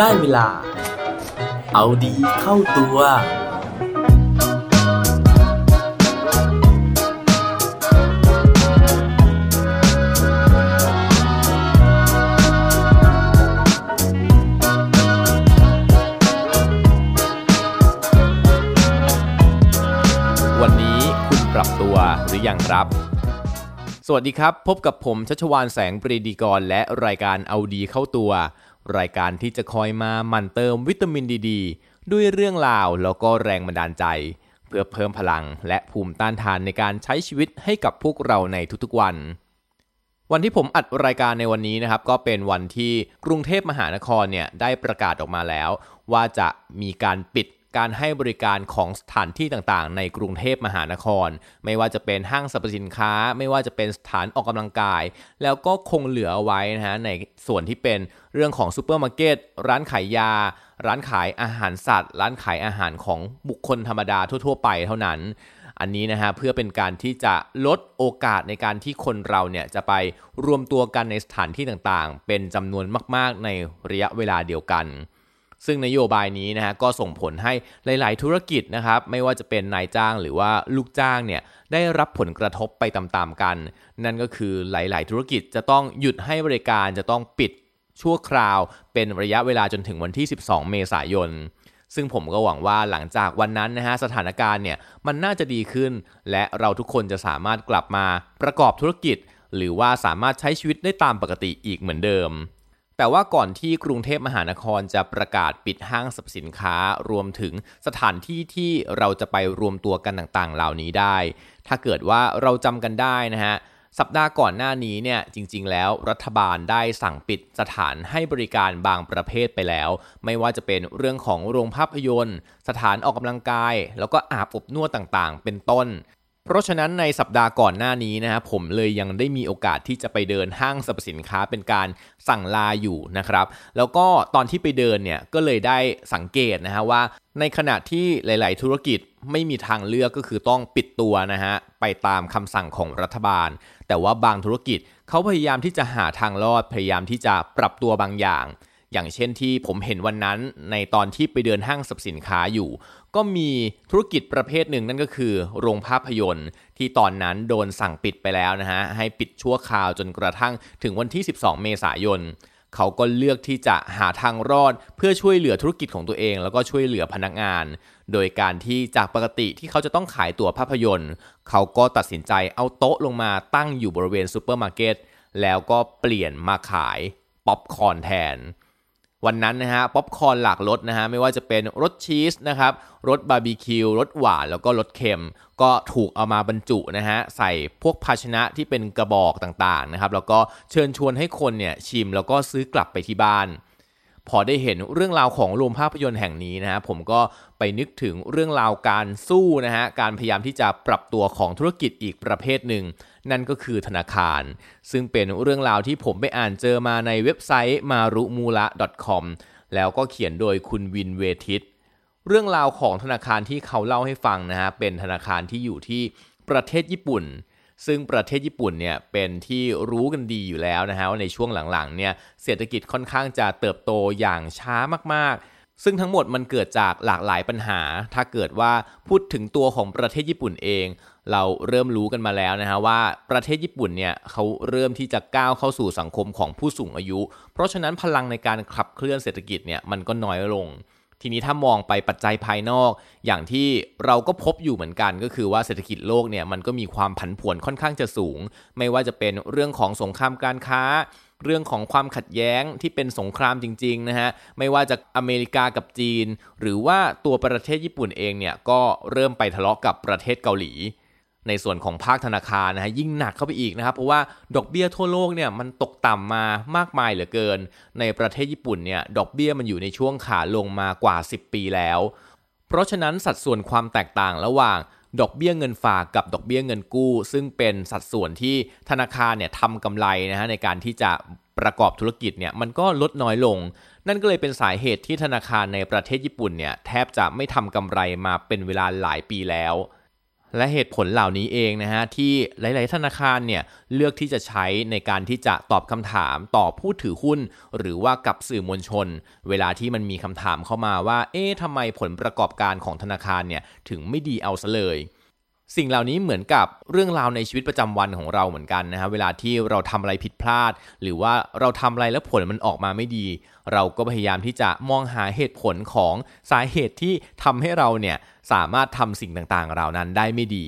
ได้เวลา เอาดีเข้าตัว วันนี้คุณปรับตัวหรือยังครับสวัสดีครับ พบกับผมชัชวานแสงปรีดีกรและรายการเอาดีเข้าตัว รายการที่จะคอยมาหมั่นเติมวิตามินดีดด้วยเรื่องราวแล้วก็แรงบันดาลใจ เพื่อเพิ่มพลังและภูมิต้านทานในการใช้ชีวิตให้กับพวกเราในทุกๆวัน วันที่ผมอัดรายการในวันนี้นะครับ ก็เป็นวันที่กรุงเทพมหานครเนี่ยได้ประกาศออกมาแล้ว ว่าจะมีการปิด การให้บริการของสถานที่ต่างๆ ในกรุงเทพมหานคร ไม่ว่าจะเป็นห้างสรรพสินค้า ไม่ว่าจะเป็นสถานออกกำลังกาย แล้วก็คงเหลือเอาไว้นะฮะในส่วนที่เป็นเรื่องของซูเปอร์มาร์เก็ตร้านขายยา ร้านขายอาหารสัตว์ ร้านขายอาหารของบุคคลธรรมดาทั่ว ๆ ไปเท่านั้นอันนี้นะฮะเพื่อเป็นการที่จะลดโอกาสในการที่คนเราเนี่ยจะไปรวมตัวกันในสถานที่ต่างๆ เป็นจำนวนมากๆในระยะเวลาเดียวกัน ซึ่งนโยบายนี้นะฮะก็ส่งผลให้หลาย ๆ ธุรกิจนะครับไม่ว่าจะเป็นนายจ้างหรือว่าลูกจ้างเนี่ยได้รับผลกระทบไปตามๆกัน นั่นก็คือหลาย ๆ ธุรกิจจะต้องหยุดให้บริการจะต้องปิดชั่วคราวเป็นระยะเวลาจนถึงวันที่ 12 เมษายน ซึ่งผมก็หวังว่าหลังจากวันนั้นนะฮะสถานการณ์เนี่ยมันน่าจะดีขึ้น และเราทุกคนจะสามารถกลับมาประกอบธุรกิจ หรือว่าสามารถใช้ชีวิตได้ตามปกติอีกเหมือนเดิม แต่ว่าก่อนที่กรุงเทพมหานครจะประกาศปิดห้างสรรพสินค้ารวมถึงสถานที่ที่เราจะไปรวมตัวกันต่างๆ เหล่านี้ได้ ถ้าเกิดว่าเราจำกันได้นะฮะสัปดาห์ก่อนหน้านี้เนี่ยจริง ๆ แล้วรัฐบาลได้สั่งปิดสถานให้บริการบางประเภทไปแล้ว ไม่ว่าจะเป็นเรื่องของโรงภาพยนตร์ สถานออกกำลังกาย แล้วก็อาบอบนวดต่างๆ เป็นต้น เพราะฉะนั้นในสัปดาห์ก่อนหน้านี้นะครับผมเลยยังได้มีโอกาสที่จะไปเดินห้างสรรพสินค้าเป็นการสั่งลาอยู่นะครับแล้วก็ตอนที่ไปเดินเนี่ยก็เลยได้สังเกตนะฮะว่า ในขณะที่หลาย ๆ ธุรกิจไม่มีทางเลือกก็คือต้องปิดตัวนะฮะไปตามคำสั่งของรัฐบาล แต่ว่าบางธุรกิจเขาพยายามที่จะหาทางรอดพยายามที่จะปรับตัวบางอย่าง อย่างเช่นที่ผมเห็นวันนั้นในตอนที่ไปเดินห้างสรรพสินค้าอยู่ ก็มีธุรกิจประเภทหนึ่งนั่นก็คือ โรงภาพยนตร์ ที่ตอนนั้นโดนสั่งปิดไปแล้วนะฮะให้ปิดชั่วคราวจนกระทั่งถึงวันที่ 12 เมษายนเขาก็เลือกที่จะหาทางรอดเพื่อช่วยเหลือธุรกิจของตัวเอง แล้วก็ช่วยเหลือพนักงาน โดยการที่จากปกติที่เขาจะต้องขายตั๋วภาพยนตร์ เขาก็ตัดสินใจเอาโต๊ะลงมาตั้งอยู่บริเวณซูเปอร์มาร์เก็ตแล้วก็เปลี่ยนมาขายป๊อปคอร์นแทน วันนั้นนะฮะป๊อปคอร์นหลากรสนะฮะไม่ว่าจะเป็นรสชีสนะครับรสบาร์บีคิวรสหวานแล้วก็รสเค็ม ก็ถูกเอามาบรรจุนะฮะใส่พวกภาชนะที่เป็นกระบอกต่างๆนะครับแล้วก็เชิญชวนให้คนเนี่ยชิมแล้วก็ซื้อกลับไปที่บ้าน พอได้เห็นเรื่องราวของโรงภาพยนตร์แห่งนี้นะฮะผมก็ ไปนึกถึงเรื่องราวการสู้นะฮะการพยายามที่จะปรับตัวของธุรกิจอีกประเภทหนึ่ง นั่นก็คือธนาคาร ซึ่งเป็นเรื่องราวที่ผมไปอ่านเจอมาในเว็บไซต์ marumula.com แล้วก็เขียนโดยคุณวินเวทิต เรื่องราวของธนาคารที่เขาเล่าให้ฟังนะฮะเป็นธนาคารที่อยู่ที่ประเทศญี่ปุ่นซึ่งประเทศญี่ปุ่นเนี่ยเป็นที่รู้กันดีอยู่แล้วนะฮะว่าในช่วงหลังๆเนี่ยเศรษฐกิจค่อนข้างจะเติบโตอย่างช้ามากๆ ซึ่งทั้งหมดมันเกิดจากหลากหลายปัญหา ถ้าเกิดว่าพูดถึงตัวของประเทศญี่ปุ่นเอง เราเริ่มรู้กันมาแล้วนะฮะว่าประเทศญี่ปุ่นเนี่ยเขาเริ่มที่จะก้าวเข้าสู่สังคมของผู้สูงอายุ เพราะฉะนั้นพลังในการขับเคลื่อนเศรษฐกิจเนี่ยมันก็น้อยลง ทีนี้ถ้ามองไปปัจจัยภายนอก อย่างที่เราก็พบอยู่เหมือนกัน ก็คือว่าเศรษฐกิจโลกเนี่ยมันก็มีความผันผวนค่อนข้างจะสูง ไม่ว่าจะเป็นเรื่องของสงครามการค้า เรื่องของความขัดแย้งที่เป็นสงครามจริงๆนะฮะไม่ว่าจะอเมริกากับจีน หรือว่าตัวประเทศญี่ปุ่นเองเนี่ยก็เริ่มไปทะเลาะกับประเทศเกาหลี ในส่วนของภาคธนาคารนะฮะยิ่งหนักเข้าไปอีกนะครับเพราะว่าดอกเบี้ยทั่วโลกเนี่ยมันตกต่ำมามากมายเหลือเกิน ในประเทศญี่ปุ่นเนี่ยดอกเบี้ยมันอยู่ในช่วงขาลงมากว่า 10 ปีแล้ว เพราะฉะนั้นสัดส่วนความแตกต่างระหว่าง ดอกเบี้ยเงินฝากกับดอกเบี้ยเงินกู้ ซึ่งเป็นสัดส่วนที่ธนาคารเนี่ยทำกำไรนะฮะในการที่จะประกอบธุรกิจเนี่ยมันก็ลดน้อยลง นั่นก็เลยเป็นสาเหตุที่ธนาคารในประเทศญี่ปุ่นเนี่ยแทบจะไม่ทำกำไรมาเป็นเวลาหลายปีแล้ว และเหตุผลเหล่านี้เองนะฮะที่หลาย ๆ ธนาคารเนี่ยเลือกที่จะใช้ในการที่จะตอบคำถามต่อผู้ถือหุ้น หรือว่ากับสื่อมวลชน เวลาที่มันมีคำถามเข้ามาว่า เอ๊ะทำไมผลประกอบการของธนาคารเนี่ยถึงไม่ดีเอาซะเลย สิ่งเหล่านี้เหมือนกับเรื่องราวในชีวิตประจำวันของเราเหมือนกันนะฮะเวลาที่เราทำอะไรผิดพลาด หรือว่าเราทำอะไรแล้วผลมันออกมาไม่ดี เราก็พยายามที่จะมองหาเหตุผลของสาเหตุที่ทำให้เราเนี่ยสามารถทำสิ่งต่างๆเหล่านั้นได้ไม่ดี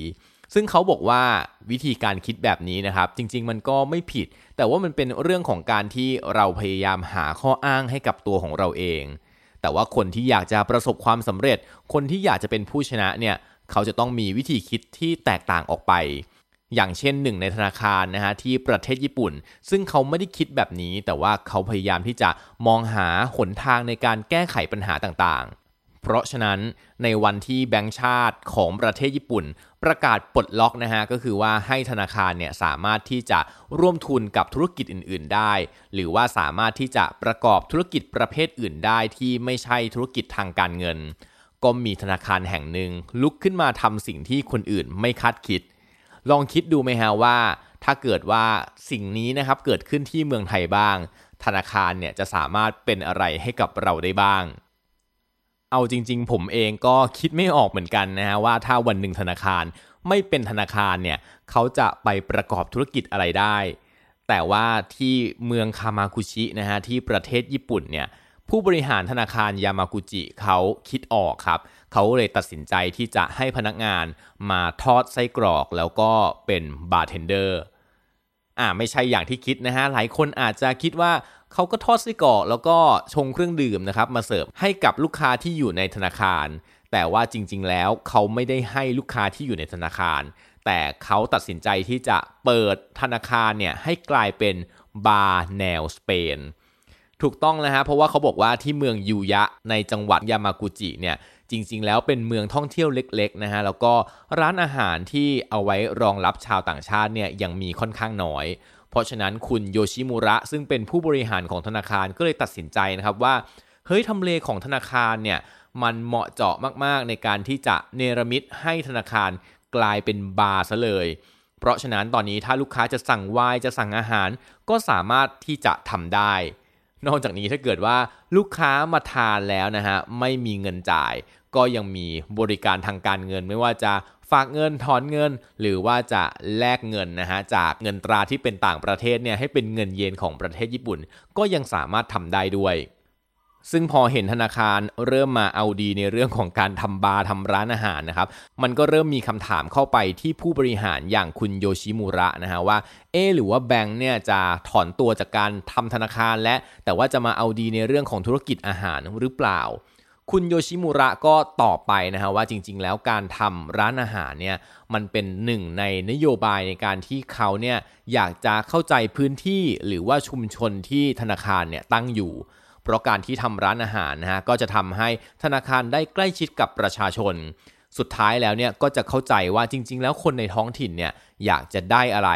ซึ่งเขาบอกว่าวิธีการคิดแบบนี้นะครับ จริง ๆ มันก็ไม่ผิด แต่ว่ามันเป็นเรื่องของการที่เราพยายามหาข้ออ้างให้กับตัวของเราเองแต่ว่าคนที่อยากจะประสบความสำเร็จ คนที่อยากจะเป็นผู้ชนะเนี่ย เขาจะต้องมีวิธีคิดที่แตกต่างออกไป อย่างเช่นหนึ่งในธนาคารนะฮะที่ประเทศญี่ปุ่น ซึ่งเขาไม่ได้คิดแบบนี้ แต่ว่าเขาพยายามที่จะมองหาหนทางในการแก้ไขปัญหาต่างๆ เพราะฉะนั้นในวันที่แบงก์ชาติของประเทศญี่ปุ่น ประกาศปลดล็อกนะฮะก็คือว่าให้ธนาคารเนี่ยสามารถที่จะร่วมทุนกับธุรกิจอื่น ๆ ได้ หรือว่าสามารถที่จะประกอบธุรกิจประเภทอื่นได้ที่ไม่ใช่ธุรกิจทางการเงิน ก็มีธนาคารแห่งหนึ่งลุกขึ้นมาทำสิ่งที่คนอื่นไม่คาดคิด ลองคิดดูไหมฮะว่า ถ้าเกิดว่าสิ่งนี้นะครับเกิดขึ้นที่เมืองไทยบ้าง ธนาคารเนี่ยจะสามารถเป็นอะไรให้กับเราได้บ้าง เอาจริง ๆ ผมเองก็คิดไม่ออกเหมือนกันนะฮะว่าถ้าวันหนึ่งธนาคารไม่เป็นธนาคารเนี่ยเขาจะไปประกอบธุรกิจอะไรได้ แต่ว่าที่เมืองยามากุจินะฮะที่ประเทศญี่ปุ่นเนี่ย ผู้บริหารธนาคารยามากุจิเขาคิดออกครับเขาเลยตัดสินใจที่จะให้พนักงานมาทอดไส้กรอกแล้วก็เป็นบาร์เทนเดอร์อ่าไม่ใช่อย่างที่คิดนะฮะหลายคนอาจจะคิดว่าเขาก็ทอดไส้กรอกแล้วก็ชงเครื่องดื่มนะครับมาเสิร์ฟให้กับลูกค้าที่อยู่ในธนาคาร แต่ว่าจริง ๆ แล้วเขาไม่ได้ให้ลูกค้าที่อยู่ในธนาคาร แต่เขาตัดสินใจที่จะเปิดธนาคารเนี่ยให้กลายเป็นบาร์แนวสเปน ถูกต้องนะฮะเพราะว่าเขาบอกว่าที่เมืองยูยะในจังหวัดยามากุจิเนี่ยจริง ๆ แล้วเป็นเมืองท่องเที่ยวเล็กๆนะฮะแล้วก็ร้านอาหารที่เอาไว้รองรับชาวต่างชาติเนี่ยยังมีค่อนข้างน้อย เพราะฉะนั้นคุณโยชิมุระซึ่งเป็นผู้บริหารของธนาคารก็เลยตัดสินใจนะครับว่าเฮ้ยทำเลของธนาคารเนี่ยมันเหมาะเจาะมากๆ ในการที่จะเนรมิตให้ธนาคารกลายเป็นบาร์ซะเลย เพราะฉะนั้นตอนนี้ถ้าลูกค้าจะสั่งไวน์จะสั่งอาหาร ก็สามารถที่จะทำได้ นอกจากนี้ถ้าเกิดว่าลูกค้ามาทานแล้วนะฮะไม่มีเงินจ่าย ก็ยังมีบริการทางการเงินไม่ว่าจะฝากเงินถอนเงิน หรือว่าจะแลกเงินนะฮะจากเงินตราที่เป็นต่างประเทศเนี่ยให้เป็นเงินเยนของประเทศญี่ปุ่น ก็ยังสามารถทำได้ด้วย ซึ่งพอเห็นธนาคารเริ่มมาเอาดีในเรื่องของการทำบาร์ทำร้านอาหารนะครับ มันก็เริ่มมีคำถามเข้าไปที่ผู้บริหารอย่างคุณโยชิมุระนะฮะว่า เอหรือว่าแบงค์เนี่ยจะถอนตัวจากการทำธนาคารและ แต่ว่าจะมาเอาดีในเรื่องของธุรกิจอาหารหรือเปล่า คุณโยชิมุระก็ตอบไปนะฮะว่าจริง ๆ แล้วการทำร้านอาหารเนี่ยมันเป็นหนึ่งในนโยบายในการที่เขาเนี่ยอยากจะเข้าใจพื้นที่หรือว่าชุมชนที่ธนาคารเนี่ยตั้งอยู่ เพราะการที่ทำร้านอาหารนะฮะก็จะทำให้ธนาคารได้ใกล้ชิดกับประชาชน สุดท้ายแล้วเนี่ยก็จะเข้าใจว่าจริง ๆ แล้วคนในท้องถิ่นเนี่ยอยากจะได้อะไร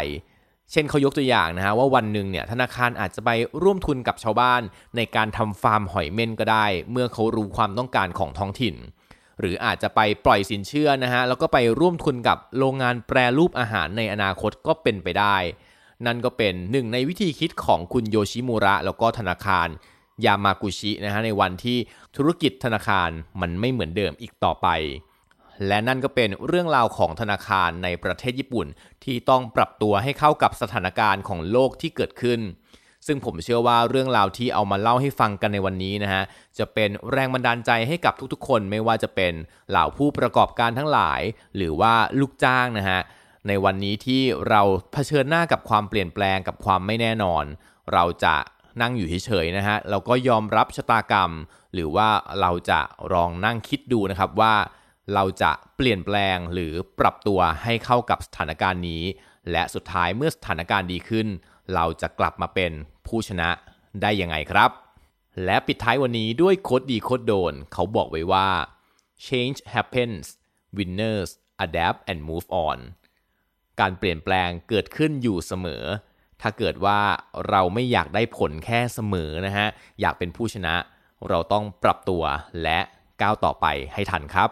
เช่นเขายกตัวอย่างนะฮะว่าวันหนึ่งเนี่ยธนาคารอาจจะไปร่วมทุนกับชาวบ้าน ในการทำฟาร์มหอยเม่นก็ได้ เมื่อเขารู้ความต้องการของท้องถิ่นหรืออาจจะไปปล่อยสินเชื่อนะฮะแล้วก็ไปร่วมทุนกับโรงงานแปรรูปอาหารในอนาคตก็เป็นไปได้ นั่นก็เป็นหนึ่งในวิธีคิดของคุณโยชิมุระแล้วก็ธนาคาร ยามากุชินะฮะในวันที่ธุรกิจธนาคารมันไม่เหมือนเดิมอีกต่อไป และนั่นก็เป็นเรื่องราวของธนาคารในประเทศญี่ปุ่น ที่ต้องปรับตัวให้เข้ากับสถานการณ์ของโลกที่เกิดขึ้น ซึ่งผมเชื่อว่าเรื่องราวที่เอามาเล่าให้ฟังกันในวันนี้นะฮะจะเป็นแรงบันดาลใจให้กับทุกๆ คนไม่ว่าจะเป็นเหล่าผู้ประกอบการทั้งหลาย หรือว่าลูกจ้างนะฮะในวันนี้ที่เราเผชิญหน้ากับความเปลี่ยนแปลงกับความไม่แน่นอน เราจะ นั่งอยู่เฉยๆนะฮะเราก็ยอมรับชะตากรรม หรือว่าเราจะลองนั่งคิดดูนะครับว่าเราจะเปลี่ยนแปลงหรือปรับตัวให้เข้ากับสถานการณ์นี้ และสุดท้ายเมื่อสถานการณ์ดีขึ้น เราจะกลับมาเป็นผู้ชนะได้ยังไงครับ และปิดท้ายวันนี้ด้วยโคดดีโคดโดน เขาบอกไว้ว่า change happens winners adapt and move on การเปลี่ยนแปลงเกิดขึ้นอยู่เสมอ ถ้าเกิดว่าเราไม่อยากได้ผลแค่เสมอนะฮะ อยากเป็นผู้ชนะ เราต้องปรับตัวและก้าวต่อไปให้ทันครับ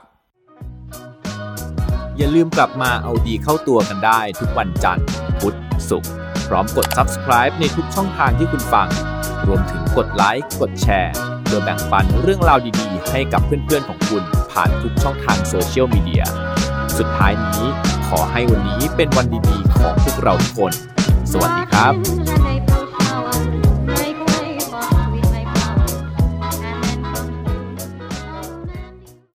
อย่าลืมกลับมาเอาดีเข้าตัวกันได้ทุกวันจันทร์ พุธ ศุกร์ พร้อมกด subscribe ในทุกช่องทางที่คุณฟัง รวมถึงกดไลค์ กดแชร์เพื่อแบ่งปันเรื่องราวดีๆ ให้กับเพื่อนๆของคุณผ่านทุกช่องทางโซเชียลมีเดีย สุดท้ายนี้ขอให้วันนี้เป็นวันดีๆ ของพวกเราทุกคน สวัสดีครับ